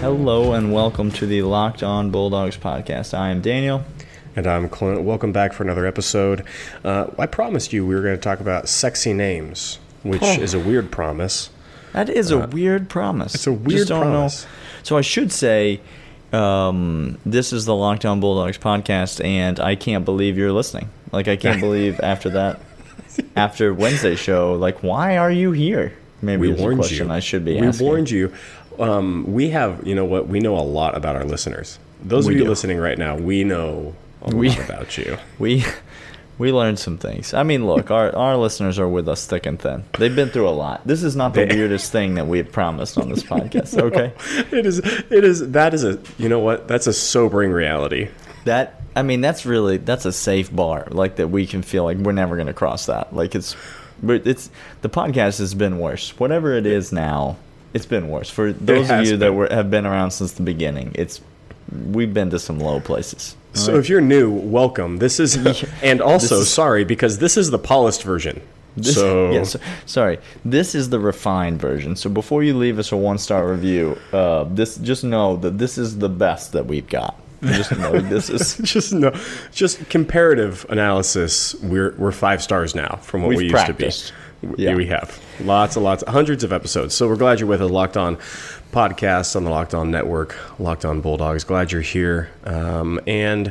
Hello and welcome to the Locked On Bulldogs podcast. I am Daniel. And I'm Clint. Welcome back for another episode. Uh, I promised you we were going to talk about sexy names, which Oh. is a weird promise. That is a weird promise. Uh, it's a Just weird don't know- promise. So I should say, um, this is the Locked On Bulldogs podcast, and I can't believe you're listening. Like I can't believe after that, after Wednesday show, like why are you here? Maybe We warned question you. I should be we asking. warned you. Um, we have, you know what? We know a lot about our listeners. Those We of you do. listening right now, we know a We- lot about you. We we learned some things. I mean, look, our our listeners are with us thick and thin. They've been through a lot. This is not the They- weirdest thing that we have promised on this podcast. Okay, It is. It is. That is a. You know what? That's a sobering reality. that I mean, that's really that's a safe bar, like that we can feel like we're never going to cross that. Like it's, but it's the podcast has been worse. Whatever it is now, it's been worse for those of you that were have been around since the beginning. It's we've been to some low places. So if you're new, welcome. This is, and also is- sorry because this is the polished version. This, so yeah, so- sorry. This is the refined version. So before you leave us a one star review, uh, this just know that this is the best that we've got. Just know this is just no, just comparative analysis. We're we're five stars now from what We've we used practiced. to be. Yeah. We have lots and lots, hundreds of episodes. So we're glad you're with us. Locked On podcast on the Locked On Network, Locked On Bulldogs. Glad you're here. Um, and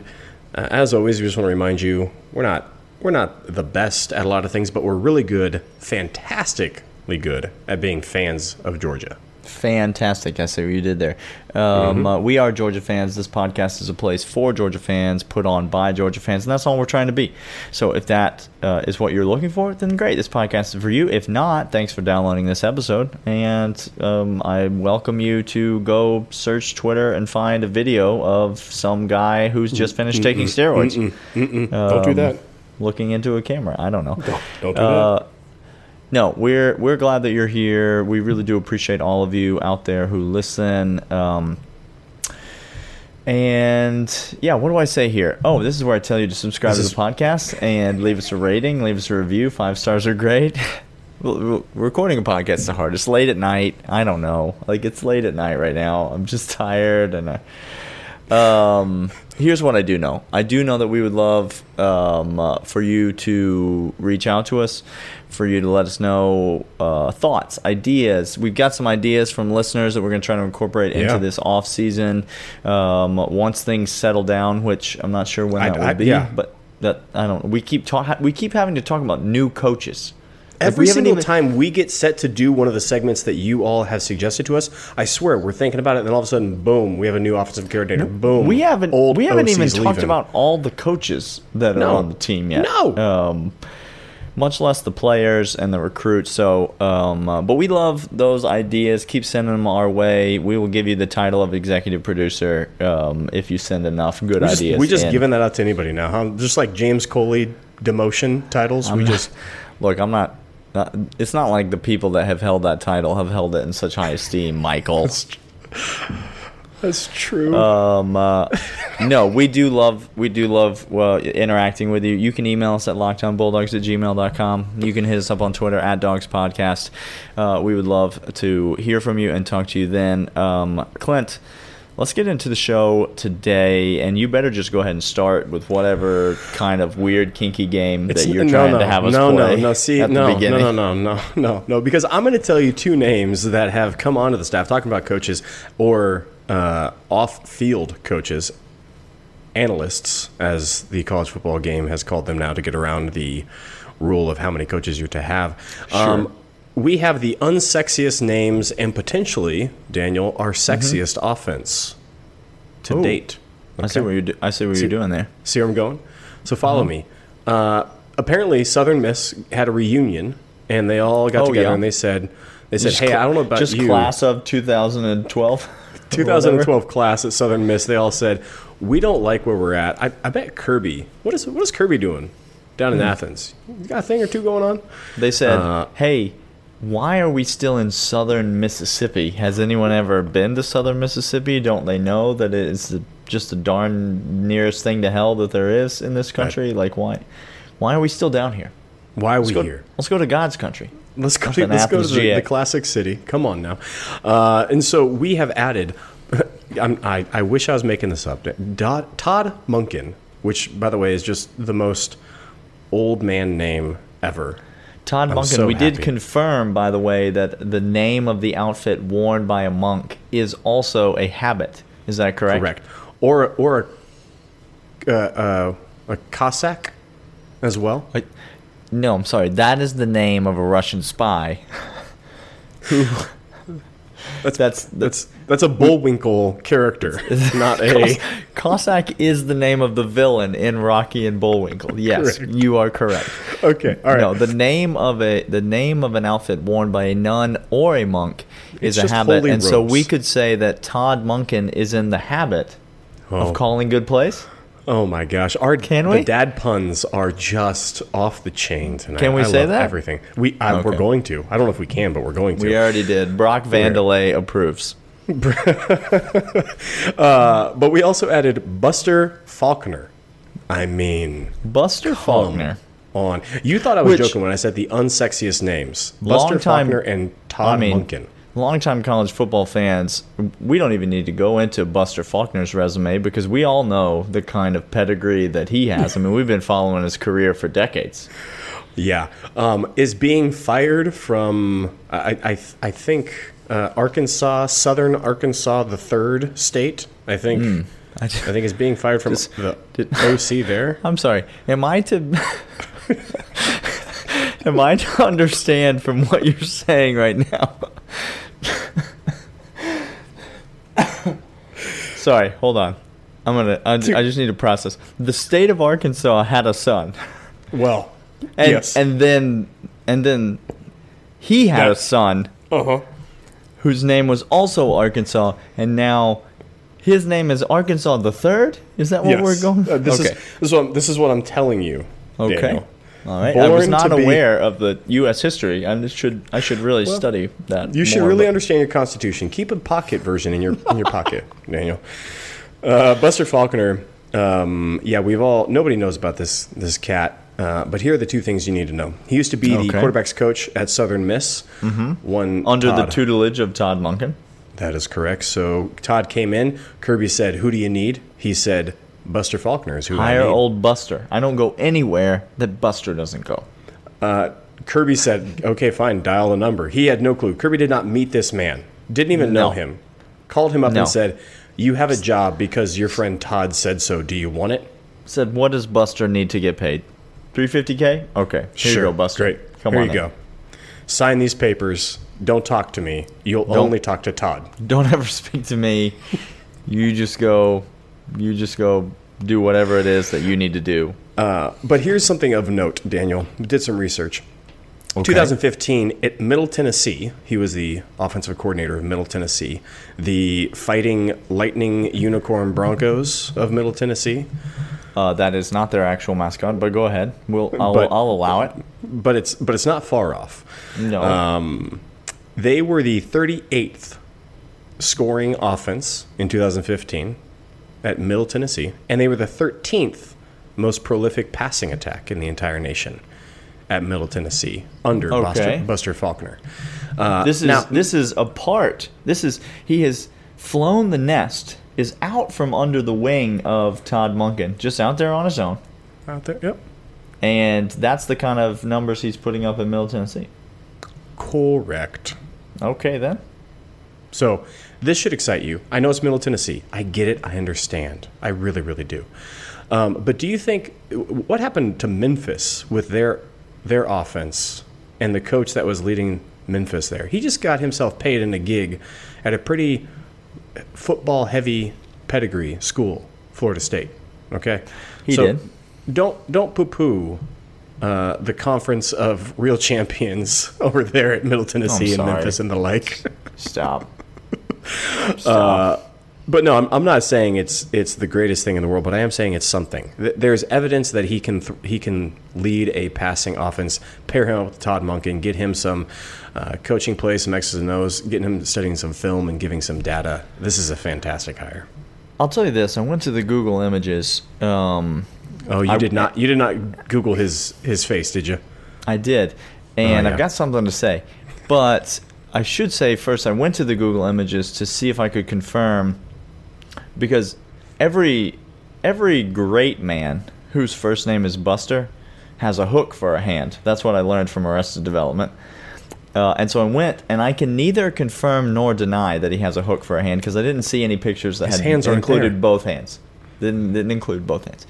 uh, as always, we just want to remind you we're not we're not the best at a lot of things, but we're really good, fantastically good at being fans of Georgia. Fantastic. I see what you did there. Um, uh, we are Georgia fans. This podcast is a place for Georgia fans, put on by Georgia fans, and that's all we're trying to be. So if that uh, is what you're looking for, then great. This podcast is for you. If not, thanks for downloading this episode, and um, I welcome you to go search Twitter and find a video of some guy who's just finished taking steroids. Don't do Um, that. Looking into a camera. I don't know. Don't do Uh, that. No, we're we're glad that you're here. We really do appreciate all of you out there who listen. Um, and yeah, what do I say here? Oh, this is where I tell you to subscribe This to the podcast and leave us a rating, leave us a review. Five stars are great. Recording a podcast is hard. It's late at night. I don't know. Like it's late at night right now. I'm just tired and. I, um, here's what I do know. I do know that we would love um, uh, for you to reach out to us, for you to let us know uh, thoughts, ideas. We've got some ideas from listeners that we're going to try to incorporate into Yeah. this off season. Um, once things settle down, which I'm not sure when I- that will I- be, yeah. but that I don't. We keep talk, We keep having to talk about new coaches. Like, Every we haven't single even- time we get set to do one of the segments that you all have suggested to us, I swear we're thinking about it, and then all of a sudden, boom, we have a new offensive coordinator. Boom, We haven't old we haven't even OC's talked leaving. about all the coaches that are on the team yet. No. Um, much less the players and the recruits. So, um, uh, but we love those ideas. Keep sending them our way. We will give you the title of executive producer um, if you send enough good We just, ideas. we just in. giving that out to anybody now, huh? Just like James Coley demotion titles, we I'm not- just look. I'm not. Not- it's not like the people that have held that title have held it in such high esteem, Michael. that's true. Um, uh, no, we do love we do love well interacting with you. You can email us at lockedonbulldogs at gmail.com. You can hit us up on Twitter at Dogs Podcast. Uh, we would love to hear from you and talk to you then. Um, Clint, let's get into the show today, and you better just go ahead and start with whatever kind of weird kinky game It's- that you're no, trying no, to have us no, play. No, no, see, at the no, no, beginning. no, no, no, no, no, because I'm going to tell you two names that have come onto the staff, talking about coaches or uh, off-field coaches, analysts, as the college football game has called them now to get around the rule of how many coaches you're to have. Um, we have the unsexiest names and potentially, Daniel, our sexiest offense to Mm-hmm. Ooh. date. I see what you're do- I see what you're doing there. See where I'm going? So follow Uh-huh. me. Uh, apparently, Southern Miss had a reunion, and they all got Oh, together yeah. and they said, "They said, Just hey, cl- I don't know about just you, class of 2012. 2012 class at Southern Miss. They all said, we don't like where we're at. I, I bet Kirby. What is what is Kirby doing down in Athens? You got a thing or two going on? They said, Uh, "Hey, why are we still in southern Mississippi? Has anyone ever been to southern Mississippi? Don't they know that it's the, just the darn nearest thing to hell that there is in this country? Like, why, why are we still down here? Why are we Let's go, here? let's go to God's country. Let's go, to, let's go to the, the classic city. Come on now. Uh, and so we have added I'm, I, I wish I was making this up. Todd Monken, which, by the way, is just the most old man name ever. Todd I'm Monken, so we did confirm, by the way, that the name of the outfit worn by a monk is also a habit. Is that correct? Correct. Or or a, uh, uh, a Cossack as well. Wait, No, I'm sorry. That is the name of a Russian spy. Who? That's That's- that's that's a Bullwinkle character, not a. Cossack is the name of the villain in Rocky and Bullwinkle. Yes, Correct. you are correct. Okay, all right. No, the name of a the name of an outfit worn by a nun or a monk is It's a habit, and so we could say that Todd Monken is in the habit Oh. of calling good plays. Oh my gosh, our Can we? the dad puns are just off the chain tonight. Can we I say that? Everything we I, we're going to. I don't know if we can, but we're going to. We already did. Brock Vandelay approves. Uh, but we also added Buster Faulkner. I mean, Buster Faulkner. on. You thought I was Which- joking when I said the unsexiest names: Buster time- Faulkner and Todd I mean, Monken. longtime college football fans, we don't even need to go into Buster Faulkner's resume because we all know the kind of pedigree that he has. I mean, we've been following his career for decades. Yeah, um, is being fired from I I, I think uh, Arkansas, Southern Arkansas, the third state. I think. Hmm. I I think is being fired from the did- OC there. I'm sorry. Am I to Am I to understand from what you're saying right now? sorry, hold on. I'm gonna. I, I just need to process. The state of Arkansas had a son, Well, and yes. and then and then he had a son uh huh. Whose name was also Arkansas, and now his name is Arkansas the Third. Is that what Yes. we're going? Uh, this okay. is this is what I'm, this is what I'm telling you. Okay. Daniel. All right. I was not to be- aware of the U.S. history. I should I should really study that. You should more, really but- understand your Constitution. Keep a pocket version in your in your pocket, Daniel. Uh, Buster Faulkner. Um, yeah, we've all nobody knows about this this cat. Uh, but here are the two things you need to know. He used to be the quarterbacks coach at Southern Miss. Mm-hmm. One under the tutelage of Todd Monken. That is correct. So Todd came in. Kirby said, "Who do you need?" He said, "Buster Faulkner is who I Hire need." old Buster. I don't go anywhere that Buster doesn't go. Uh, Kirby said, "Okay, fine, dial a number." He had no clue. Kirby did not meet this man. Didn't even know him. Called him up No. and said, "You have a job because your friend Todd said so. Do you want it?" Said, what does Buster need to get paid? 350k. Okay, here you go, Buster. Great. Come Here on. you in. go. Sign these papers. Don't talk to me. You'll Don't- only talk to Todd. Don't ever speak to me. you just go. You just go do whatever it is that you need to do. Uh, but here's something of note, Daniel. We did some research. Okay. 2015 at Middle Tennessee, he was the offensive coordinator of Middle Tennessee, the Fighting Lightning Unicorn Broncos of Middle Tennessee. Uh, that is not their actual mascot, but go ahead. We'll. I'll, But- I'll allow it. But it's but it's not far off. No. Um, they were the 38th scoring offense in 2015 at Middle Tennessee, and they were the 13th most prolific passing attack in the entire nation at Middle Tennessee under Buster, Okay. Buster Faulkner. Uh, This is now, this is a part. This is he has flown the nest. Is out from under the wing of Todd Monken, just out there on his own, out there. Yep. and that's the kind of numbers he's putting up in Middle Tennessee. Correct. Okay then. So this should excite you. I know it's Middle Tennessee. I get it. I understand. I really, really do. Um, but do you think what happened to Memphis with their their offense and the coach that was leading Memphis there? He just got himself paid in a gig at a pretty football heavy pedigree school, Florida State. Okay, He So did. Don't don't poo poo. Uh, the conference of real champions over there at Middle Tennessee and. Memphis and the like. Stop. But no, I'm, I'm not saying it's it's the greatest thing in the world, but I am saying it's something. There's evidence that he can th- he can lead a passing offense. Pair him up with Todd Monken, get him some uh, coaching plays, some X's and O's, getting him studying some film and giving some data. This is a fantastic hire. I'll tell you this. I went to the Google Images. Um, Oh, you I- did not you did not Google his his face, did you? I did, and Oh, yeah. I've got something to say, but I should say first, I went to the Google Images to see if I could confirm because every every great man whose first name is Buster has a hook for a hand. That's what I learned from Arrested Development. Uh, and so I went, and I can neither confirm nor deny that he has a hook for a hand because I didn't see any pictures that His had hands included there. both hands. Didn't didn't include both hands.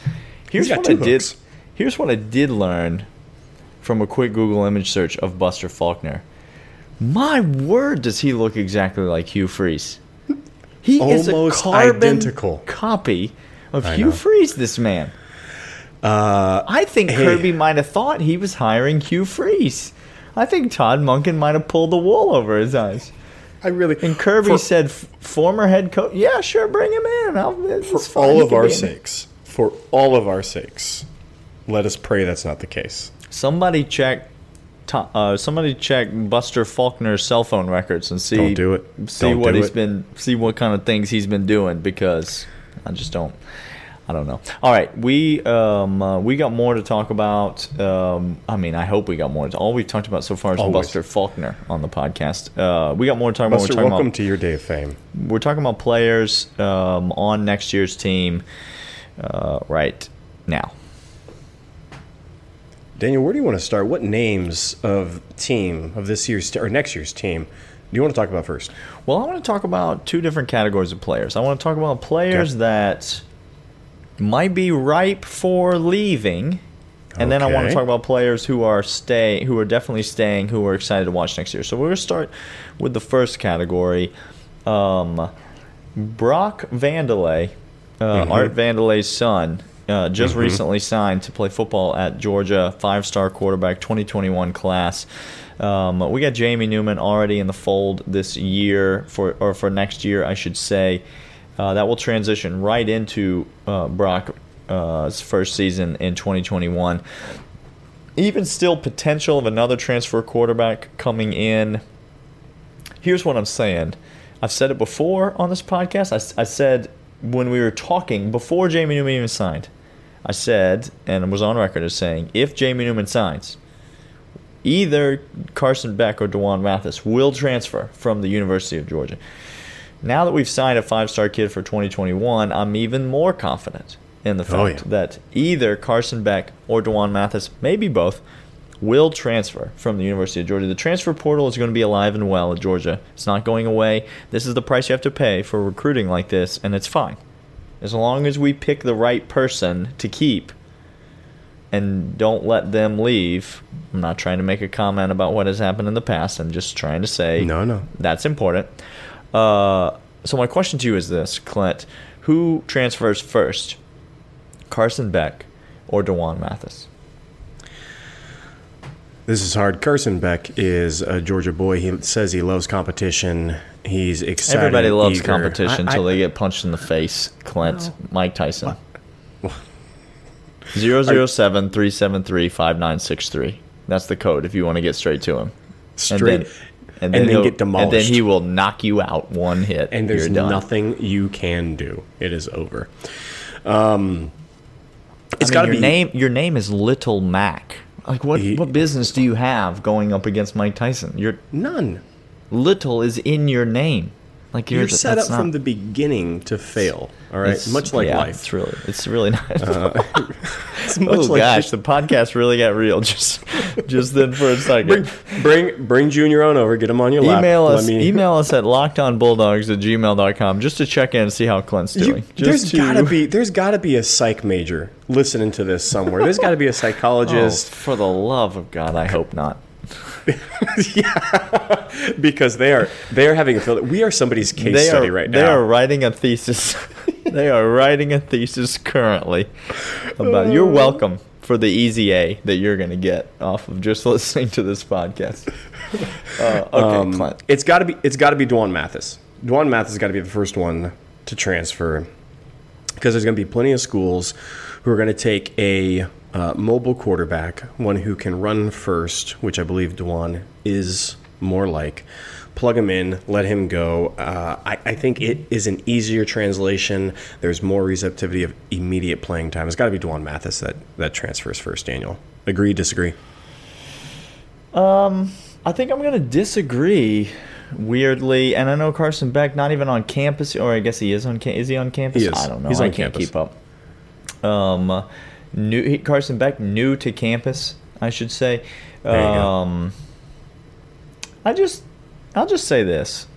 Here's what I did. Here's what I did learn from a quick Google image search of Buster Faulkner. My word, does he look exactly like Hugh Freeze? He is a carbon identical. copy of I Hugh know. Freeze. This man. Uh, I think Hey. Kirby might have thought he was hiring Hugh Freeze. I think Todd Monken might have pulled the wool over his eyes. I really And Kirby for, said, "Former head coach, yeah, sure, bring him in. I'll, for fine, all he of our be in." sakes, for all of our sakes, let us pray that's not the case. Somebody check, Uh, somebody check Buster Faulkner's cell phone records and see. Don't do it. See Don't what he's it. been. See what kind of things he's been doing because I just don't. I don't know. All right, we um, uh, we got more to talk about. Um, I mean, I hope we got more. To, all we've talked about so far is Always. Buster Faulkner on the podcast. Uh, we got more to talk about. Buster, We're talking welcome about to your day of fame. we're talking about players um, on next year's team uh, right now. Daniel, where do you want to start? What names of team of this year's or next year's team do you want to talk about first? Well, I want to talk about two different categories of players. I want to talk about players Okay. that might be ripe for leaving, and then I want to talk about players who are stay, who are definitely staying, who are excited to watch next year. So we're going to start with the first category. Um, Brock Vandelay, uh, Mhm. Art Vandelay's son, uh, just Mhm. recently signed to play football at Georgia, five-star quarterback, 2021 class. Um, we got Jamie Newman already in the fold this year for or for next year, I should say. Uh, that will transition right into uh, Brock's uh, first season in 2021. Even still, potential of another transfer quarterback coming in. Here's what I'm saying. I've said it before on this podcast. I, I said when we were talking before Jamie Newman even signed, I said and was on record as saying if Jamie Newman signs, either Carson Beck or D'Wan Mathis will transfer from the University of Georgia. Now that we've signed a five-star kid for 2021, I'm even more confident in the oh, fact Oh, yeah. that either Carson Beck or D'Wan Mathis, maybe both, will transfer from the University of Georgia. The transfer portal is going to be alive and well at Georgia. It's not going away. This is the price you have to pay for recruiting like this, and it's fine. As long as we pick the right person to keep and don't let them leave. I'm not trying to make a comment about what has happened in the past. I'm just trying to say No, no. that's important. Uh, so my question to you is this, Clint: Who transfers first, Carson Beck or D'Wan Mathis? This is hard. Carson Beck is a Georgia boy. He says he loves competition. He's excited. Everybody loves eager. competition until they get punched in the face. Clint, Mike Tyson. 007 373 5963. That's the code if you want to get straight to him. straight. and then, and then he'll- get And then he will knock you out one hit. and there's You're done. nothing you can do. It is over. Um, it's I mean, got to be name. Your name is Little Mac. Like what? He- what business do you have going up against Mike Tyson? You're none. Little is in your name. Like you're, You're set up that's from the beginning to fail. All right, it's- much like yeah, life. It's really, it's really not. Uh, it's much oh like gosh, the podcast really got real just, just then for a second. bring, bring bring Junior on over. Get him on your lap. email us, me- email us at lockedonbulldogs at gmail.com just to check in and see how Clint's You- doing. there's just to, gotta be there's gotta be a psych major listening to this somewhere. There's gotta be a Oh, psychologist for the love of God, I hope not. because they are they are having a field. We are somebody's case they study are, right now. They are writing a thesis. they are writing a thesis currently about. You're welcome for the easy A that you're going to get off of just listening to this podcast. Uh, okay, Um, it's got to be it's got to be D'Wan Mathis. D'Wan Mathis has got to be the first one to transfer because there's going to be plenty of schools who are going to take a uh, mobile quarterback, one who can run first, which I believe D'Wan is more like. Plug him in, let him go. Uh, I, I think it is an easier translation. There's more receptivity of immediate playing time. It's got to be D'Wan Mathis that, that transfers first, Daniel. Agree, disagree? Um, I think I'm gonna disagree. Weirdly, and I know Carson Beck not even on campus, or I guess he is on. Is he on campus? He is. I don't know. He's I on can't campus. keep up. Um, new Carson Beck new to campus, I should say. There you go. um, I just, I'll just say this.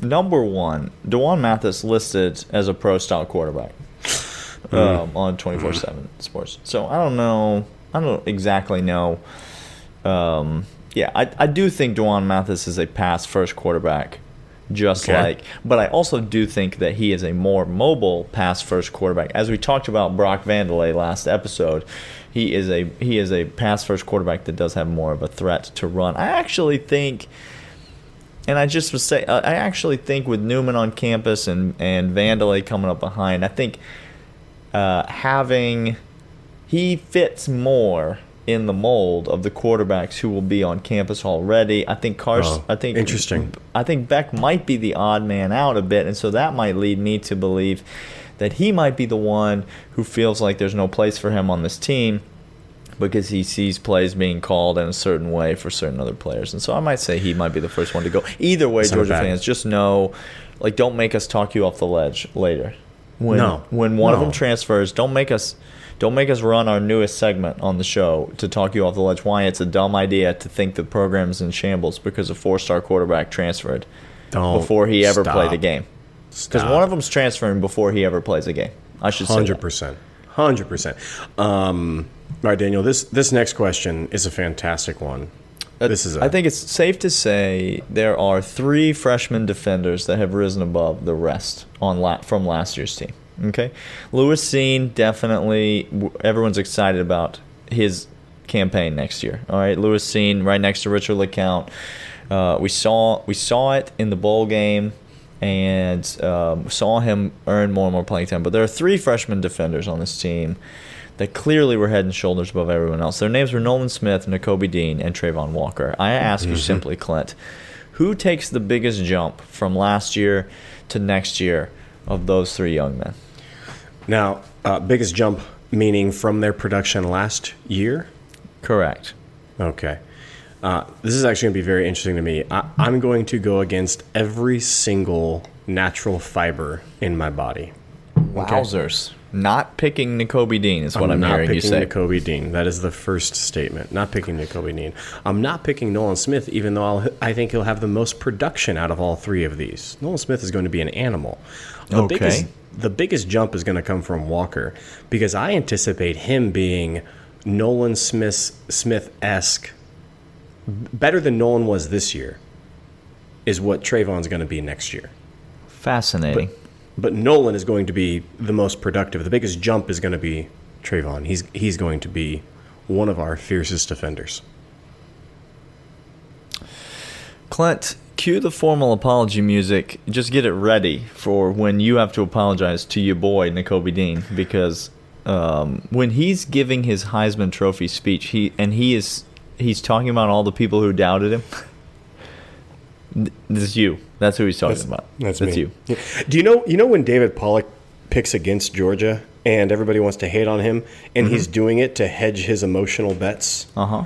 Number one, D'Wan Mathis listed as a pro style quarterback Mm-hmm. um, on twenty four seven Sports. So I don't know. I don't exactly know. Um, yeah, I, I do think D'Wan Mathis is a pass first quarterback, just Okay. like. But I also do think that he is a more mobile pass first quarterback. As we talked about Brock Vandelay last episode, he is a he is a pass first quarterback that does have more of a threat to run. I actually think. And I just was say, I actually think with Newman on campus and and Vandelay coming up behind, I think uh, having he fits more in the mold of the quarterbacks who will be on campus already. I think Carson. Oh, I think interesting. I think Beck might be the odd man out a bit, and so that might lead me to believe that he might be the one who feels like there's no place for him on this team because he sees plays being called in a certain way for certain other players. And so I might say he might be the first one to go. Either way, Georgia bad. fans, just know, like, don't make us talk you off the ledge later. When, No. When one of them transfers, don't make us. Don't make us run our newest segment on the show to talk you off the ledge. Why it's a dumb idea to think the program's in shambles because a four-star quarterback transferred Don't before he ever played a game. Because one of them's transferring before he ever plays a game. I should say. Hundred percent, hundred percent. Um, all right, Daniel. This this next question is a fantastic one. This is. I I think it's safe to say there are three freshman defenders that have risen above the rest on la- from last year's team. Okay, Lewis Cine definitely. Everyone's excited about his campaign next year. All right, Lewis Cine right next to Richard LeCounte. Uh, we saw we saw it in the bowl game, and um, saw him earn more and more playing time. But there are three freshman defenders on this team that clearly were head and shoulders above everyone else. Their names were Nolan Smith, Nakobe Dean, and Travon Walker. I ask you simply, Clint, who takes the biggest jump from last year to next year of those three young men? now uh, biggest jump meaning from their production last year. Correct. Okay. Uh, this is actually going to be very interesting to me. I, I'm going to go against every single natural fiber in my body. Wowzers. Not picking Nakobe Dean is what I'm, not hearing you picking say. Nakobe Dean. That is the first statement. Not picking Nakobe Dean. I'm not picking Nolan Smith, even though I'll, I think he'll have the most production out of all three of these. Nolan Smith is going to be an animal. The Okay. Biggest, the biggest jump is going to come from Walker because I anticipate him being Nolan Smith Smith esque, better than Nolan was this year. Is what Travon's going to be next year. Fascinating. But Nolan is going to be the most productive. The biggest jump is going to be Travon. He's he's going to be one of our fiercest defenders. Clint, cue the formal apology music. Just get it ready for when you have to apologize to your boy Nakobe Dean because um, when he's giving his Heisman Trophy speech, he and he is he's talking about all the people who doubted him. this is you. That's who he's talking about. That's, that's me. you. Yeah. Do you know you know when David Pollack picks against Georgia and everybody wants to hate on him and he's Mm-hmm. doing it to hedge his emotional bets? Uh huh.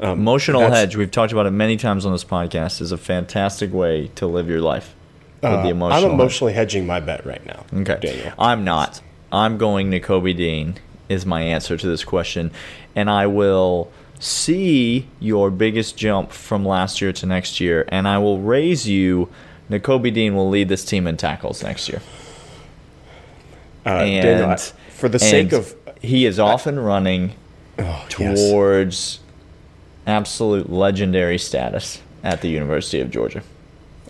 Um, Emotional hedge. We've talked about it many times on this podcast. Is a fantastic way to live your life Uh, the emotional. I'm hedge. emotionally hedging my bet right now. Okay. Daniel. I'm not. I'm going to Kobe Dean is my answer to this question, and I will see your biggest jump from last year to next year, and I will raise you. Nakobe Dean will lead this team in tackles next year. Uh, and Daniel, I- for the sake of he is off and running oh, yes. towards absolute legendary status at the University of Georgia.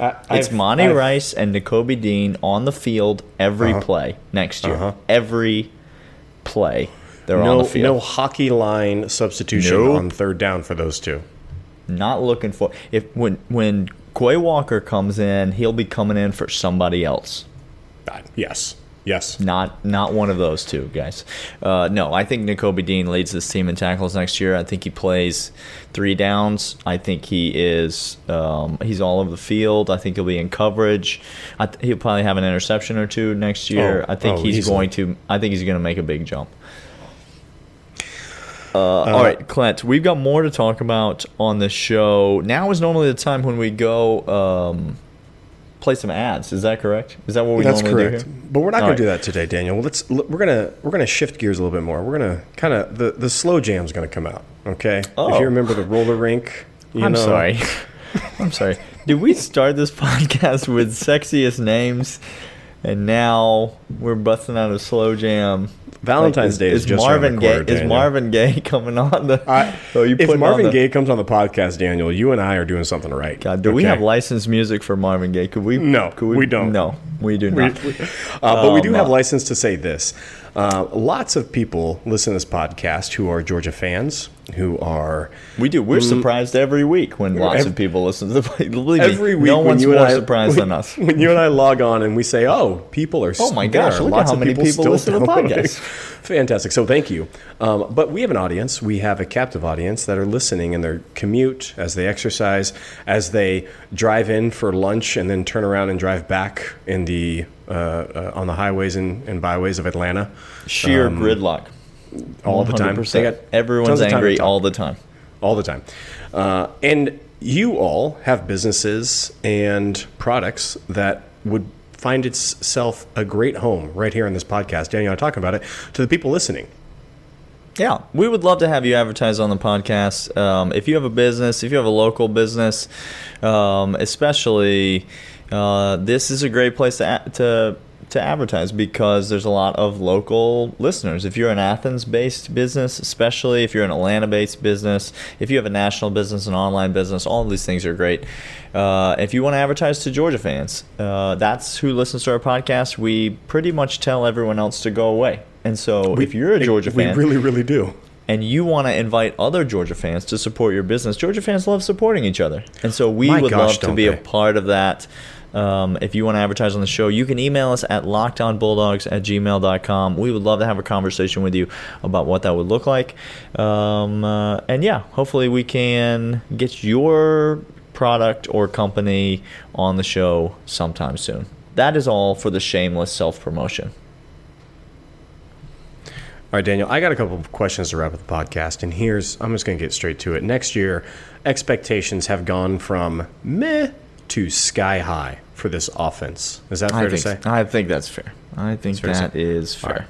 I- It's Monty I've- Rice and Nakobe Dean on the field every Uh-huh. play next year. Uh-huh. Every play they're on No, the field. no hockey line substitution Nope. on third down for those two. Not looking for if when when Quay Walker comes in, he'll be coming in for somebody else. God, yes, yes. Not not one of those two guys. Uh, no, I think Nakobe Dean leads this team in tackles next year. I think he plays three downs. I think he is um, he's all over the field. I think he'll be in coverage. I th- he'll probably have an interception or two next year. Oh, I think oh, he's easily. going to. I think he's going to make a big jump. Uh, all right, Clint, we've got more to talk about on the show. Now is normally the time when we go um, play some ads. Is that correct? Is that what we That's normally correct. do here? But we're not going to do that today, Daniel. Let's we're gonna we're gonna shift gears a little bit more. We're gonna kind of the the slow jam's going to come out. Okay. oh. If Oh. you remember the roller rink, you I'm know, sorry. I'm sorry. Did we start this podcast with sexiest names, and now we're busting out a slow jam? Valentine's is, Day is, is Marvin Gaye. Is Marvin Gaye coming on the? I, oh, you if Marvin the, Gaye comes on the podcast, Daniel, you and I are doing something right. God, do we have licensed music for Marvin Gaye? Could we? No, could we don't. No, we do not. we- uh, but we do Um, have uh, license to say this. Uh, lots of people listen to this podcast who are Georgia fans, who are We do. We're surprised every week when lots Ev- of people listen to the. Me, every week no one's more I surprised when, than us. When you and I log on and we say, "Oh, people are Oh my gosh, look at how many people still listen to the podcast. Fantastic. So thank you. Um, but we have an audience. We have a captive audience that are listening in their commute, as they exercise, as they drive in for lunch, and then turn around and drive back in the on the highways and, and byways of Atlanta. Sheer Um, gridlock. all the time. They got Everyone's tons of time angry all the time. all the time. Uh, and you all have businesses and products that would find itself a great home right here on this podcast. Daniel, I'm talking about it to the people listening. Yeah, we would love to have you advertise on the podcast. Um, if you have a business, if you have a local business, um, especially, uh, this is a great place to to to advertise because there's a lot of local listeners. If you're an Athens-based business, especially if you're an Atlanta-based business, if you have a national business, an online business, all of these things are great. Uh, if you want to advertise to Georgia fans, uh, that's who listens to our podcast. We pretty much tell everyone else to go away. And so, if you're a Georgia we fan, we really, really do. and you want to invite other Georgia fans to support your business, Georgia fans love supporting each other. And so we My would gosh, love to be they. a part of that. Um, if you want to advertise on the show, you can email us at lockedonbulldogs at gmail.com. We would love to have a conversation with you about what that would look like. Um, uh, and yeah, hopefully we can get your product or company on the show sometime soon. That is all for the shameless self promotion. All right, Daniel, I got a couple of questions to wrap up the podcast, and here's I'm just going to get straight to it. Next year, expectations have gone from meh to sky high for this offense. Is that fair to say? I think that's fair. I think fair that is fair.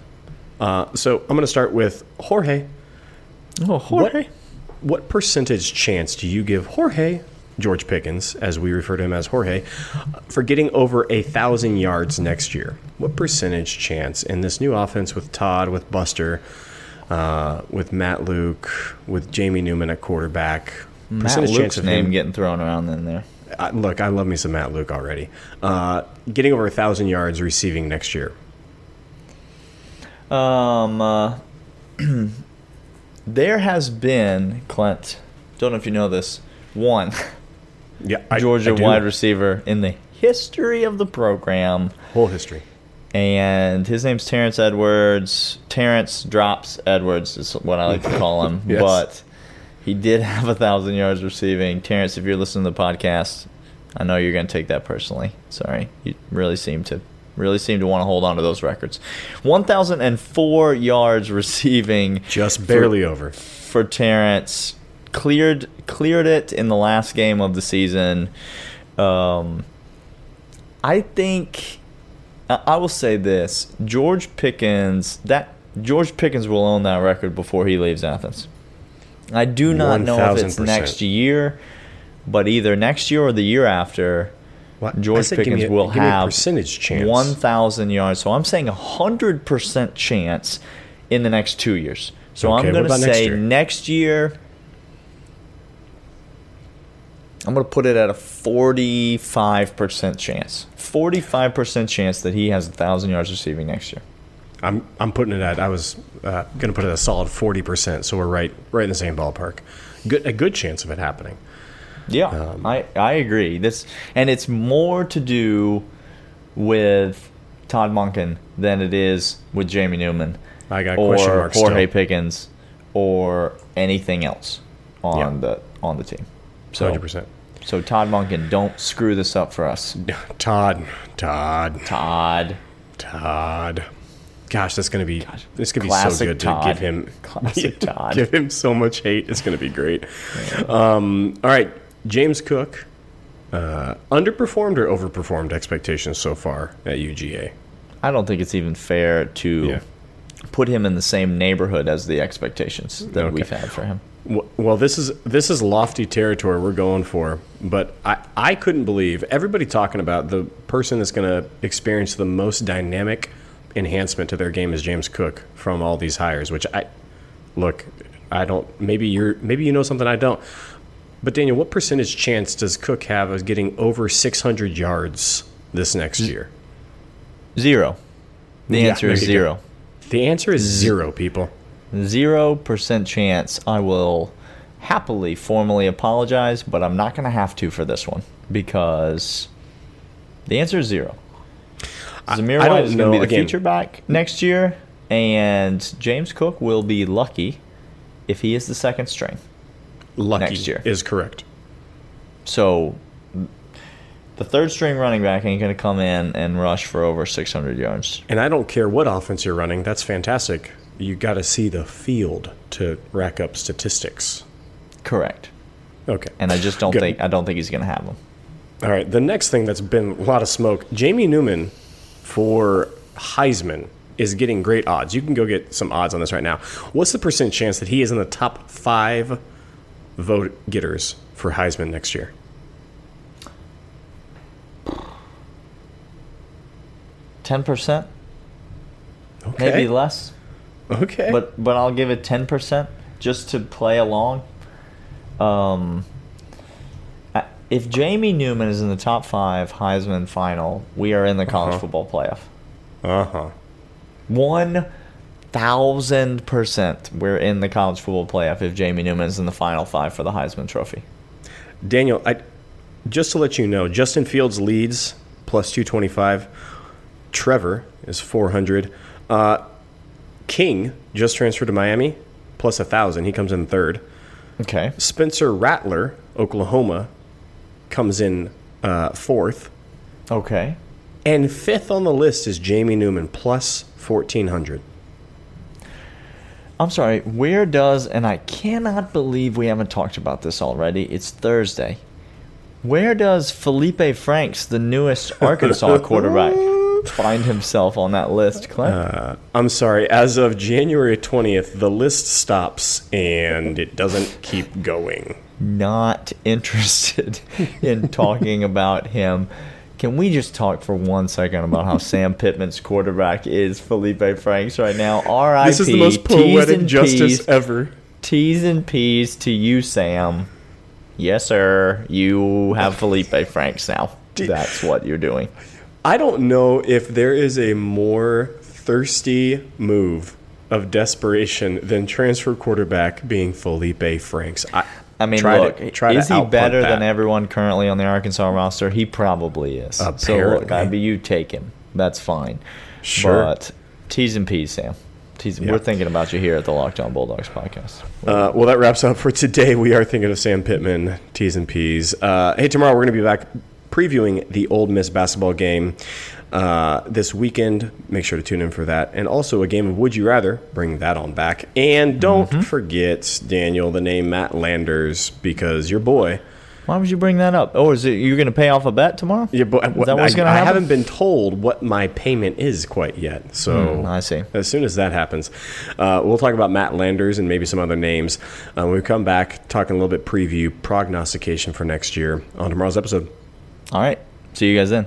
Uh, so I'm going to start with Jorge. Oh, Jorge. What percentage chance do you give Jorge, George Pickens, as we refer to him as Jorge, for getting over a thousand yards next year? What percentage chance in this new offense with Todd, with Buster, uh, with Matt Luke, with Jamie Newman at quarterback? Matt percentage Luke's of name him- getting thrown around in there. I, look, I love me some Matt Luke already. Uh, getting over a thousand yards receiving next year. Um, uh, there has been Clint. Don't know if you know this. One Yeah, I, Georgia I wide receiver in the history of the program, Whole history. and his name's Terrence Edwards. Terrence drops Edwards is what I like to call him, Yes. but he did have a thousand yards receiving. Terrence, if you're listening to the podcast, I know you're going to take that personally. Sorry, you really seem to really seem to want to hold on to those records. 1,004 yards receiving, Just for- barely over. for Terrence. Cleared cleared it in the last game of the season. Um, I think I will say this: George Pickens that George Pickens will own that record before he leaves Athens. I do not know if it's 1000%. next year, but either next year or the year after, What? George Pickens a- will give me a have percentage chance. one thousand yards. So I'm saying a hundred percent chance in the next two years. So Okay, I'm going to about next say year? next year. I'm going to put it at a 45% chance. 45% chance that he has a 1,000 yards receiving next year. I'm I'm putting it at I was uh, going to put it at a solid forty percent. So we're right right in the same ballpark. Good a good chance of it happening. Yeah, Um, I, I agree. This and it's more to do with Todd Monken than it is with Jamie Newman I got or question marks Jorge still. Pickens or anything else on Yeah. the on the team. So Hundred percent. so Todd Monken, don't screw this up for us. Todd, Todd, Todd. Todd. Gosh, that's going to be this could be so good Todd. to give him Classic Todd. give him so much hate. It's going to be great. Um, all right, James Cook, uh, underperformed or overperformed expectations so far at UGA. I don't think it's even fair to Yeah. put him in the same neighborhood as the expectations that Okay. we've had for him. Well, this is this is lofty territory we're going for, but I, I couldn't believe everybody talking about the person that's going to experience the most dynamic enhancement to their game is James Cook from all these hires. Which I look, I don't. Maybe you're maybe you know something I don't. But Daniel, what percentage chance does Cook have of getting over 600 yards this next year? Zero. The Yeah, answer is go. zero. The answer is zero, people. Zero percent chance I will happily formally apologize, but I'm not going to have to for this one because the answer is zero. Zamir I White is going to be the again- feature back next year, and James Cook will be lucky if he is the second string. Lucky Next year. is correct. So the third string running back ain't going to come in and rush for over 600 yards. And I don't care what offense you're running. That's fantastic. You got to see the field to rack up statistics. Correct. Okay. And I just don't Good. think I don't think he's going to have them. All right. The next thing that's been a lot of smoke. Jamie Newman for Heisman is getting great odds. You can go get some odds on this right now. What's the percent chance that he is in the top five vote getters for Heisman next year? Ten percent, Okay. maybe less. Okay. but but I'll give it ten percent just to play along. Um, if Jamie Newman is in the top five Heisman final, we are in the college Uh-huh. football playoff. uh huh. One thousand percent, we're in the college football playoff if Jamie Newman is in the final five for the Heisman Trophy. Daniel, I, just to let you know, Justin Fields leads plus 225. Trevor is 400. Uh, King just transferred to Miami plus a plus 1,000. He comes in third. Okay, Spencer Rattler, Oklahoma, comes in uh, fourth. okay. And fifth on the list is Jamie Newman plus 1,400. I'm sorry. Where does and I cannot believe we haven't talked about this already. It's Thursday. Where does Felipe Franks, the newest Arkansas quarterback, find himself on that list, Clint? Uh, I'm sorry, as of January 20th, the list stops and it doesn't keep going. Not interested in talking about him. Can we just talk for one second about how Sam Pittman's quarterback is Felipe Franks right now? R.I.P. This is the most poetic justice P's. ever. T's and P's to you, Sam. Yes, sir. You have Felipe Franks now. That's what you're doing. I don't know if there is a more thirsty move of desperation than transfer quarterback being Felipe Franks. I, I mean, try look, to, try is he better that. than everyone currently on the Arkansas roster? He probably is. So look, Apparently. I mean, you take him. That's fine. Sure. But T's and P's, Sam. T's, Yeah. We're thinking about you here at the Locked On Bulldogs podcast. Uh, well, that wraps up for today. We are thinking of Sam Pittman, T's and P's. Uh, hey, tomorrow we're going to be back previewing the Ole Miss basketball game uh, this weekend. Make sure to tune in for that. And also a game of Would You Rather. Bring that on back. And don't Mm-hmm. forget, Daniel, the name Matt Landers, because your boy. Why would you bring that up? Oh, is it you're going to pay off a bet tomorrow? Yeah, but Is that what's I, gonna happen? I haven't been told what my payment is quite yet. So Hmm, I see. As soon as that happens, uh, we'll talk about Matt Landers and maybe some other names. Uh, when we come back, talking a little bit preview, prognostication for next year on tomorrow's episode. All right. See you guys then.